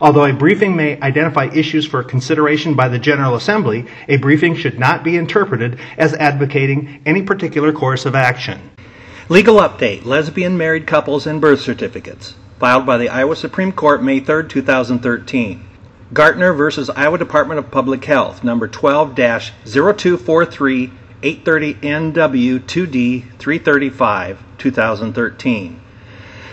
Although a briefing may identify issues for consideration by the General Assembly, a briefing should not be interpreted as advocating any particular course of action. Legal update Lesbian married couples and birth certificates. Filed by the Iowa Supreme Court May 3, 2013. Gartner versus Iowa Department of Public Health, number 12 0243 830 NW 2D 335, 2013.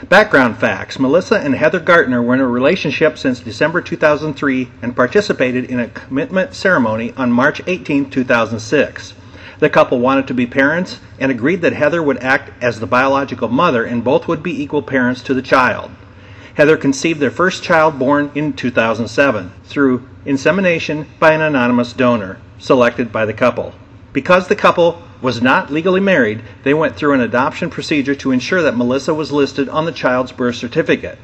Background facts Melissa and Heather Gartner were in a relationship since December 2003 and participated in a commitment ceremony on March 18, 2006. The couple wanted to be parents and agreed that Heather would act as the biological mother and both would be equal parents to the child. Heather conceived their first child born in 2007 through insemination by an anonymous donor selected by the couple. Because the couple was not legally married, they went through an adoption procedure to ensure that Melissa was listed on the child's birth certificate.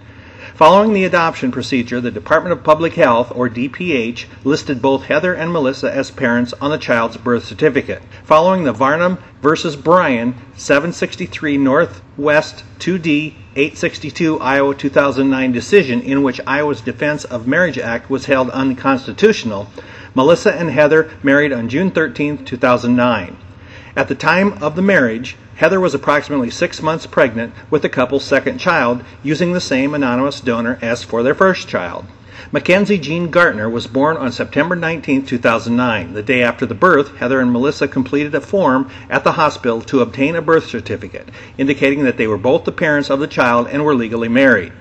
Following the adoption procedure, the Department of Public Health, or DPH, listed both Heather and Melissa as parents on the child's birth certificate. Following the Varnum versus Brien 763 Northwest 2D 862 Iowa 2009 decision in which Iowa's Defense of Marriage Act was held unconstitutional, Melissa and Heather married on June 13, 2009. At the time of the marriage, Heather was approximately six months pregnant with the couple's second child using the same anonymous donor as for their first child. Mackenzie Jean Gartner was born on September 19, 2009. The day after the birth, Heather and Melissa completed a form at the hospital to obtain a birth certificate, indicating that they were both the parents of the child and were legally married.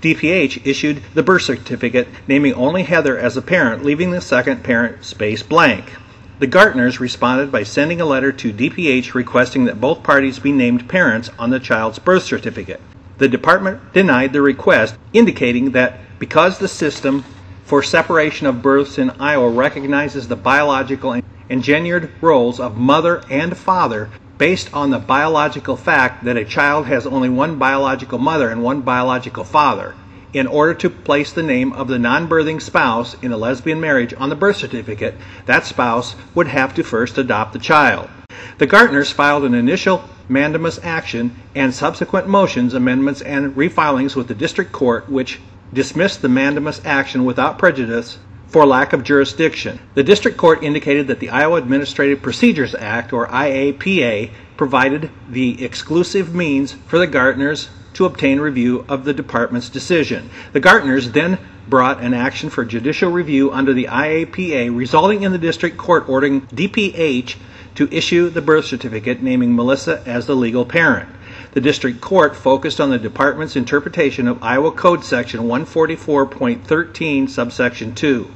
DPH issued the birth certificate naming only Heather as a parent, leaving the second parent space blank. The Gartners responded by sending a letter to DPH requesting that both parties be named parents on the child's birth certificate. The department denied the request, indicating that because the system for separation of births in Iowa recognizes the biological and engendered roles of mother and father based on the biological fact that a child has only one biological mother and one biological father, in order to place the name of the non birthing spouse in a lesbian marriage on the birth certificate, that spouse would have to first adopt the child. The Gartners filed an initial mandamus action and subsequent motions, amendments, and refilings with the district court, which dismissed the mandamus action without prejudice for lack of jurisdiction. The district court indicated that the Iowa Administrative Procedures Act, or IAPA, provided the exclusive means for the Gartners to obtain review of the department's decision. The Gartners then brought an action for judicial review under the IAPA, resulting in the district court ordering DPH to issue the birth certificate naming Melissa as the legal parent. The district court focused on the department's interpretation of Iowa Code Section 144.13, subsection 2,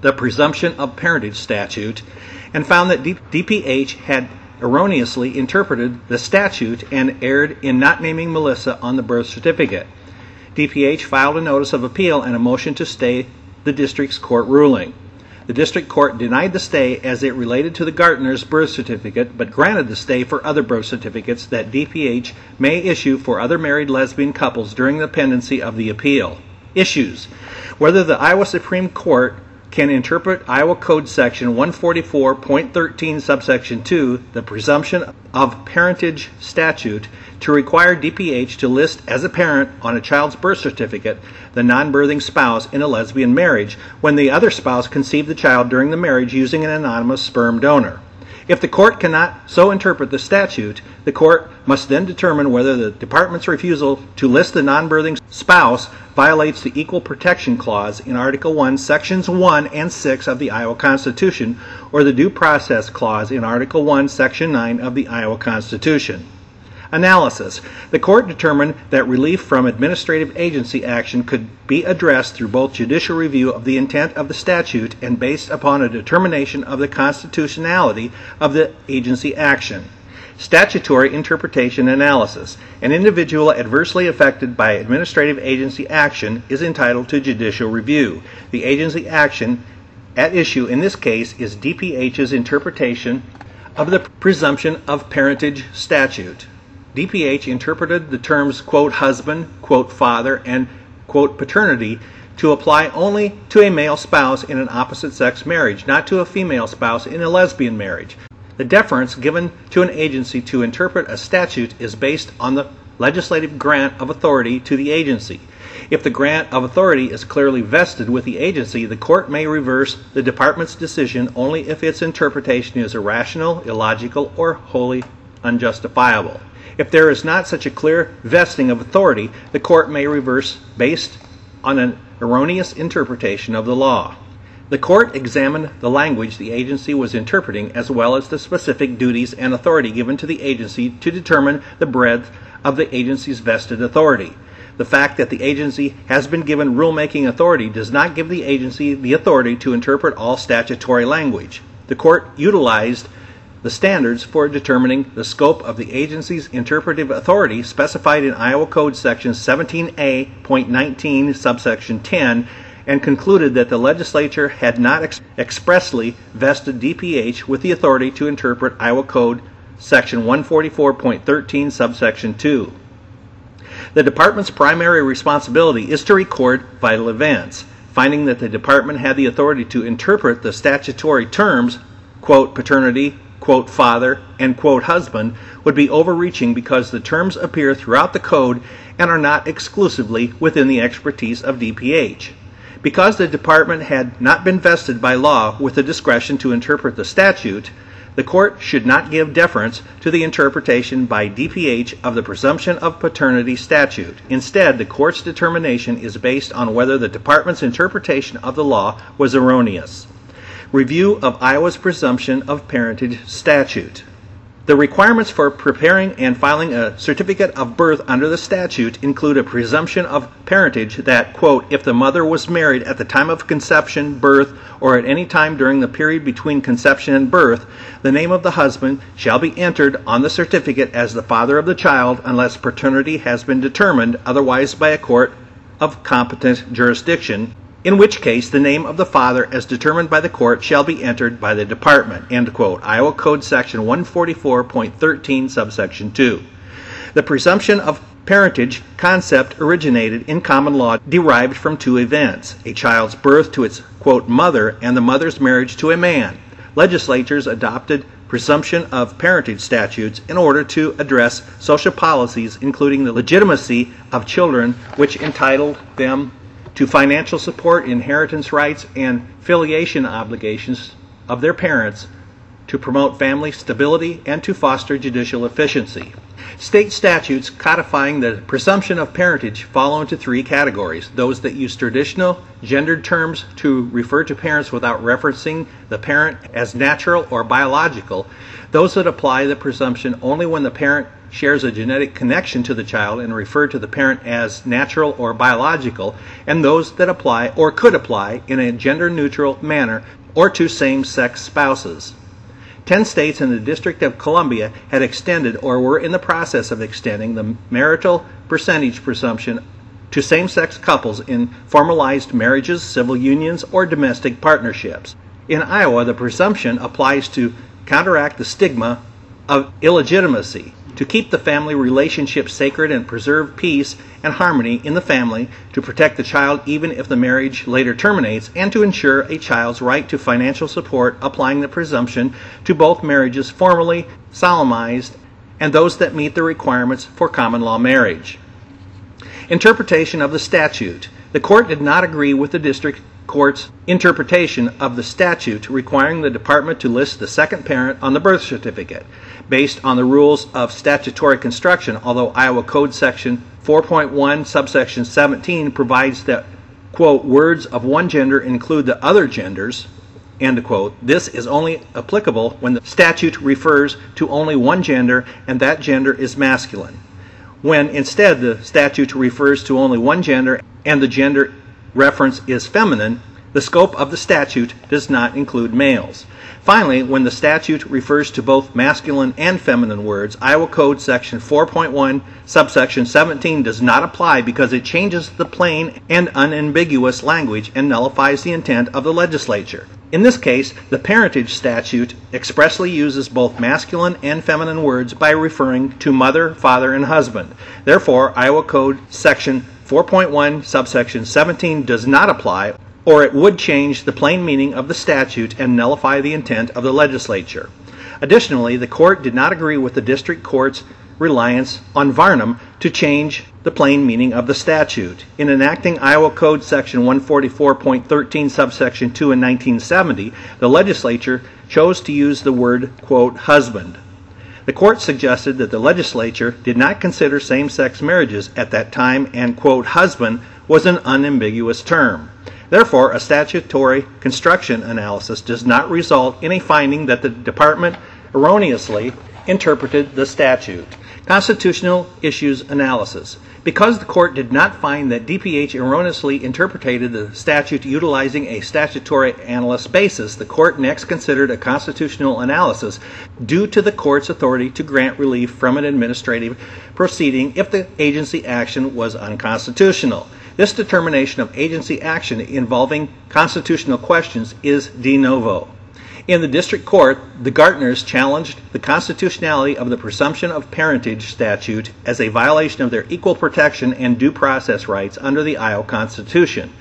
the presumption of parentage statute, and found that DPH had erroneously interpreted the statute and erred in not naming Melissa on the birth certificate. DPH filed a notice of appeal and a motion to stay the district's court ruling. The district court denied the stay as it related to the Gartner's birth certificate, but granted the stay for other birth certificates that DPH may issue for other married lesbian couples during the pendency of the appeal. Issues Whether the Iowa Supreme Court can interpret Iowa Code Section 144.13, subsection 2, the presumption of parentage statute, to require DPH to list as a parent on a child's birth certificate the non birthing spouse in a lesbian marriage when the other spouse conceived the child during the marriage using an anonymous sperm donor. If the court cannot so interpret the statute, the court must then determine whether the department's refusal to list the non birthing spouse violates the Equal Protection Clause in Article 1, Sections 1 and 6 of the Iowa Constitution, or the Due Process Clause in Article 1, Section 9 of the Iowa Constitution. Analysis The court determined that relief from administrative agency action could be addressed through both judicial review of the intent of the statute and based upon a determination of the constitutionality of the agency action. Statutory interpretation analysis. An individual adversely affected by administrative agency action is entitled to judicial review. The agency action at issue in this case is DPH's interpretation of the presumption of parentage statute. DPH interpreted the terms quote husband, quote father, and quote paternity to apply only to a male spouse in an opposite sex marriage, not to a female spouse in a lesbian marriage. The deference given to an agency to interpret a statute is based on the legislative grant of authority to the agency. If the grant of authority is clearly vested with the agency, the court may reverse the department's decision only if its interpretation is irrational, illogical, or wholly unjustifiable. If there is not such a clear vesting of authority, the court may reverse based on an erroneous interpretation of the law. The court examined the language the agency was interpreting as well as the specific duties and authority given to the agency to determine the breadth of the agency's vested authority. The fact that the agency has been given rulemaking authority does not give the agency the authority to interpret all statutory language. The court utilized the standards for determining the scope of the agency's interpretive authority specified in Iowa Code Section 17A.19, subsection 10, and concluded that the legislature had not ex- expressly vested DPH with the authority to interpret Iowa Code Section 144.13, subsection 2. The department's primary responsibility is to record vital events. Finding that the department had the authority to interpret the statutory terms, quote, paternity, quote, father, and quote, husband, would be overreaching because the terms appear throughout the code and are not exclusively within the expertise of DPH. Because the department had not been vested by law with the discretion to interpret the statute, the court should not give deference to the interpretation by DPH of the presumption of paternity statute. Instead, the court's determination is based on whether the department's interpretation of the law was erroneous. Review of Iowa's presumption of parentage statute. The requirements for preparing and filing a certificate of birth under the statute include a presumption of parentage that, quote, if the mother was married at the time of conception, birth, or at any time during the period between conception and birth, the name of the husband shall be entered on the certificate as the father of the child unless paternity has been determined otherwise by a court of competent jurisdiction in which case the name of the father as determined by the court shall be entered by the department. Iowa Code Section 144.13, subsection 2. The presumption of parentage concept originated in common law derived from two events a child's birth to its quote mother and the mother's marriage to a man. Legislatures adopted presumption of parentage statutes in order to address social policies, including the legitimacy of children, which entitled them to financial support, inheritance rights, and filiation obligations of their parents to promote family stability and to foster judicial efficiency. State statutes codifying the presumption of parentage fall into three categories those that use traditional gendered terms to refer to parents without referencing the parent as natural or biological, those that apply the presumption only when the parent shares a genetic connection to the child and refer to the parent as natural or biological, and those that apply or could apply in a gender neutral manner or to same sex spouses. Ten states and the District of Columbia had extended or were in the process of extending the marital parentage presumption to same sex couples in formalized marriages, civil unions, or domestic partnerships. In Iowa, the presumption applies to counteract the stigma of illegitimacy to keep the family relationship sacred and preserve peace and harmony in the family, to protect the child even if the marriage later terminates, and to ensure a child's right to financial support, applying the presumption to both marriages formally solemnized and those that meet the requirements for common law marriage. Interpretation of the statute. The court did not agree with the district court's interpretation of the statute requiring the department to list the second parent on the birth certificate based on the rules of statutory construction, although Iowa Code Section 4.1, subsection 17 provides that, quote, words of one gender include the other genders, end quote. This is only applicable when the statute refers to only one gender and that gender is masculine. When instead the statute refers to only one gender and the gender reference is feminine, The scope of the statute does not include males. Finally, when the statute refers to both masculine and feminine words, Iowa Code Section 4.1, subsection 17 does not apply because it changes the plain and unambiguous language and nullifies the intent of the legislature. In this case, the parentage statute expressly uses both masculine and feminine words by referring to mother, father, and husband. Therefore, Iowa Code Section 4.1, subsection 17 does not apply or it would change the plain meaning of the statute and nullify the intent of the legislature. Additionally, the court did not agree with the district court's reliance on Varnum to change the plain meaning of the statute. In enacting Iowa Code Section 144.13, subsection 2 in 1970, the legislature chose to use the word, quote, husband. The court suggested that the legislature did not consider same sex marriages at that time and, quote, husband was an unambiguous term. Therefore, a statutory construction analysis does not result in a finding that the department erroneously interpreted the statute. Constitutional issues analysis. Because the court did not find that DPH erroneously interpreted the statute utilizing a statutory analyst basis, the court next considered a constitutional analysis due to the court's authority to grant relief from an administrative proceeding if the agency action was unconstitutional. This determination of agency action involving constitutional questions is de novo. In the district court, the Gartners challenged the constitutionality of the presumption of parentage statute as a violation of their equal protection and due process rights under the Iowa Constitution.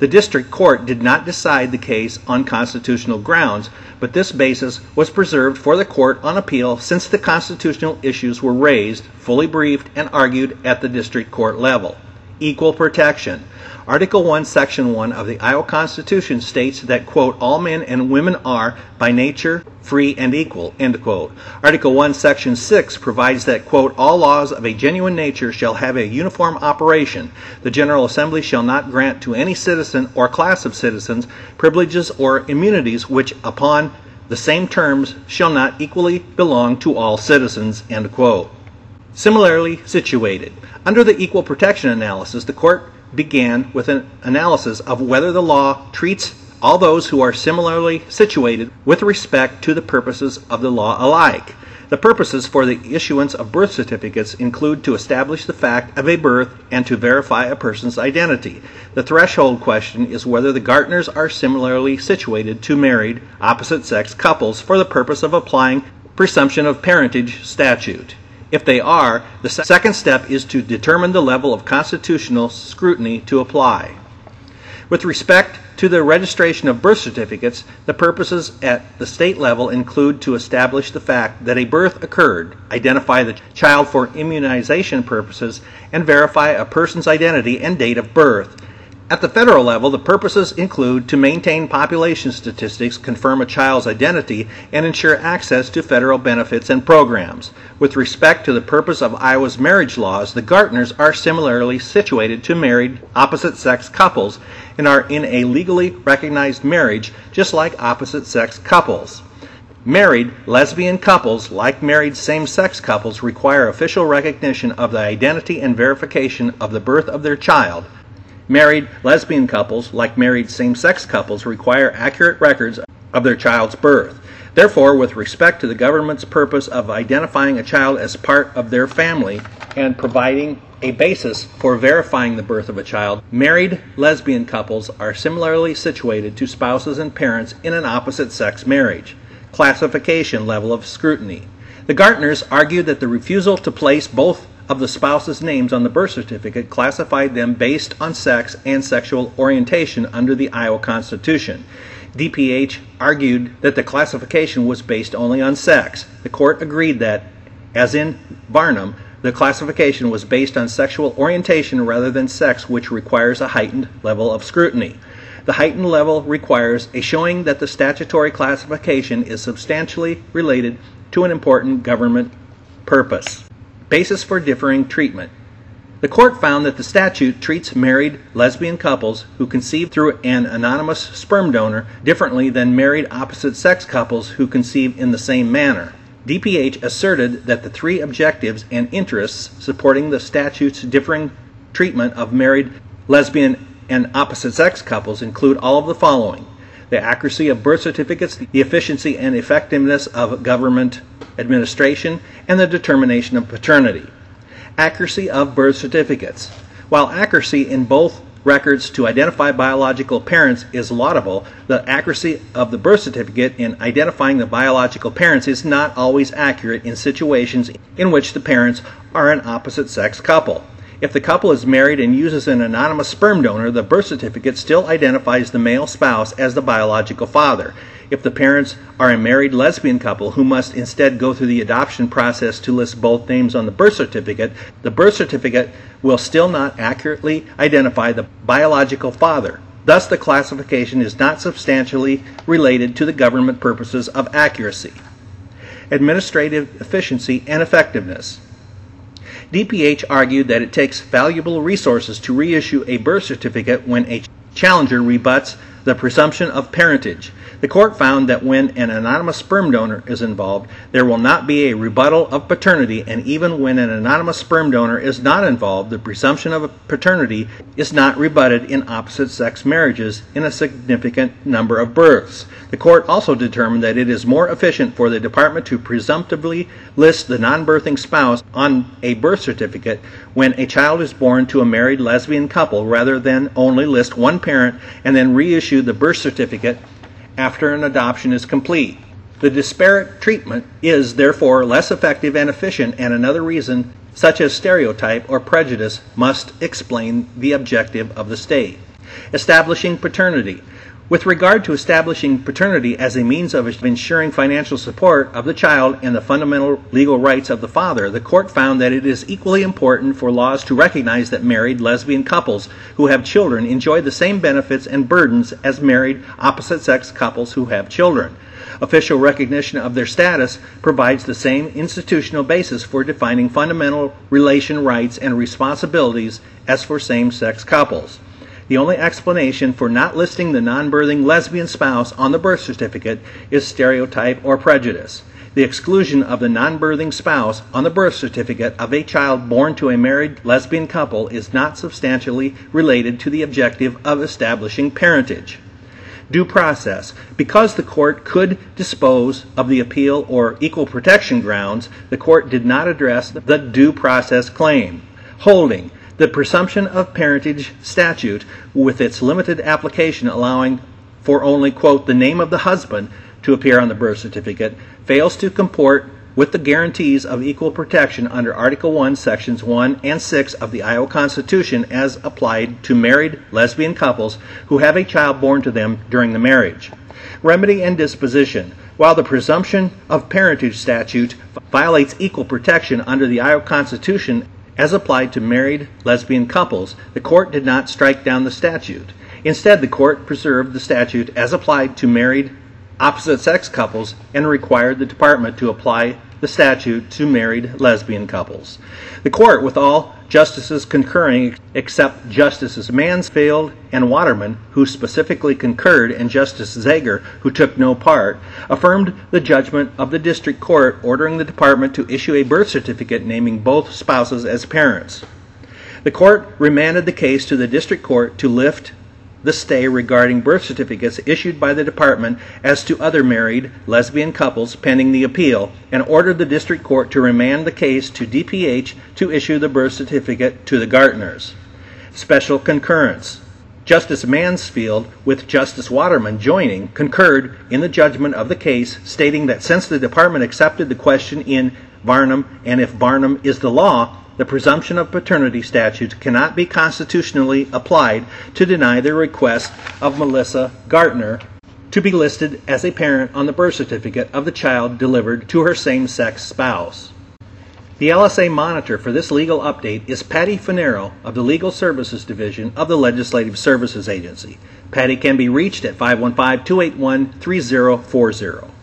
The district court did not decide the case on constitutional grounds, but this basis was preserved for the court on appeal since the constitutional issues were raised, fully briefed, and argued at the district court level equal protection. Article 1, Section 1 of the Iowa Constitution states that, quote, all men and women are, by nature, free and equal, end quote. Article 1, Section 6 provides that, quote, all laws of a genuine nature shall have a uniform operation. The General Assembly shall not grant to any citizen or class of citizens privileges or immunities which, upon the same terms, shall not equally belong to all citizens, end quote. Similarly situated. Under the equal protection analysis, the court began with an analysis of whether the law treats all those who are similarly situated with respect to the purposes of the law alike. The purposes for the issuance of birth certificates include to establish the fact of a birth and to verify a person's identity. The threshold question is whether the Gartners are similarly situated to married, opposite sex couples for the purpose of applying presumption of parentage statute. If they are, the second step is to determine the level of constitutional scrutiny to apply. With respect to the registration of birth certificates, the purposes at the state level include to establish the fact that a birth occurred, identify the child for immunization purposes, and verify a person's identity and date of birth. At the federal level, the purposes include to maintain population statistics, confirm a child's identity, and ensure access to federal benefits and programs. With respect to the purpose of Iowa's marriage laws, the Gartners are similarly situated to married opposite sex couples and are in a legally recognized marriage just like opposite sex couples. Married lesbian couples, like married same sex couples, require official recognition of the identity and verification of the birth of their child. Married lesbian couples, like married same sex couples, require accurate records of their child's birth. Therefore, with respect to the government's purpose of identifying a child as part of their family and providing a basis for verifying the birth of a child, married lesbian couples are similarly situated to spouses and parents in an opposite sex marriage. Classification level of scrutiny. The Gartners argued that the refusal to place both of the spouse's names on the birth certificate classified them based on sex and sexual orientation under the Iowa Constitution. DPH argued that the classification was based only on sex. The court agreed that, as in Varnum, the classification was based on sexual orientation rather than sex, which requires a heightened level of scrutiny. The heightened level requires a showing that the statutory classification is substantially related to an important government purpose. Basis for differing treatment. The court found that the statute treats married lesbian couples who conceive through an anonymous sperm donor differently than married opposite sex couples who conceive in the same manner. DPH asserted that the three objectives and interests supporting the statute's differing treatment of married lesbian and opposite sex couples include all of the following the accuracy of birth certificates, the efficiency and effectiveness of government administration, and the determination of paternity. Accuracy of birth certificates. While accuracy in both records to identify biological parents is laudable, the accuracy of the birth certificate in identifying the biological parents is not always accurate in situations in which the parents are an opposite sex couple. If the couple is married and uses an anonymous sperm donor, the birth certificate still identifies the male spouse as the biological father. If the parents are a married lesbian couple who must instead go through the adoption process to list both names on the birth certificate, the birth certificate will still not accurately identify the biological father. Thus, the classification is not substantially related to the government purposes of accuracy. Administrative efficiency and effectiveness. DPH argued that it takes valuable resources to reissue a birth certificate when a challenger rebuts the presumption of parentage. The court found that when an anonymous sperm donor is involved, there will not be a rebuttal of paternity, and even when an anonymous sperm donor is not involved, the presumption of paternity is not rebutted in opposite sex marriages in a significant number of births. The court also determined that it is more efficient for the department to presumptively list the non birthing spouse on a birth certificate when a child is born to a married lesbian couple rather than only list one parent and then reissue the birth certificate after an adoption is complete. The disparate treatment is therefore less effective and efficient, and another reason, such as stereotype or prejudice, must explain the objective of the state. Establishing paternity. With regard to establishing paternity as a means of ensuring financial support of the child and the fundamental legal rights of the father, the court found that it is equally important for laws to recognize that married lesbian couples who have children enjoy the same benefits and burdens as married opposite sex couples who have children. Official recognition of their status provides the same institutional basis for defining fundamental relation rights and responsibilities as for same sex couples. The only explanation for not listing the non birthing lesbian spouse on the birth certificate is stereotype or prejudice. The exclusion of the non birthing spouse on the birth certificate of a child born to a married lesbian couple is not substantially related to the objective of establishing parentage. Due process. Because the court could dispose of the appeal or equal protection grounds, the court did not address the due process claim. Holding. The presumption of parentage statute, with its limited application allowing for only, quote, the name of the husband to appear on the birth certificate, fails to comport with the guarantees of equal protection under Article 1, Sections 1 and 6 of the Iowa Constitution as applied to married lesbian couples who have a child born to them during the marriage. Remedy and disposition. While the presumption of parentage statute violates equal protection under the Iowa Constitution as applied to married lesbian couples, the court did not strike down the statute. Instead, the court preserved the statute as applied to married opposite sex couples and required the department to apply the statute to married lesbian couples. The court, with all justices concurring except Justices Mansfield and Waterman, who specifically concurred, and Justice Zager, who took no part, affirmed the judgment of the district court ordering the department to issue a birth certificate naming both spouses as parents. The court remanded the case to the district court to lift the stay regarding birth certificates issued by the department as to other married lesbian couples pending the appeal and ordered the district court to remand the case to DPH to issue the birth certificate to the Gartners. Special concurrence. Justice Mansfield, with Justice Waterman joining, concurred in the judgment of the case, stating that since the department accepted the question in Varnum and if Varnum is the law, the presumption of paternity statute cannot be constitutionally applied to deny the request of Melissa Gartner to be listed as a parent on the birth certificate of the child delivered to her same sex spouse. The LSA monitor for this legal update is Patty Funaro of the Legal Services Division of the Legislative Services Agency. Patty can be reached at 515 281 3040.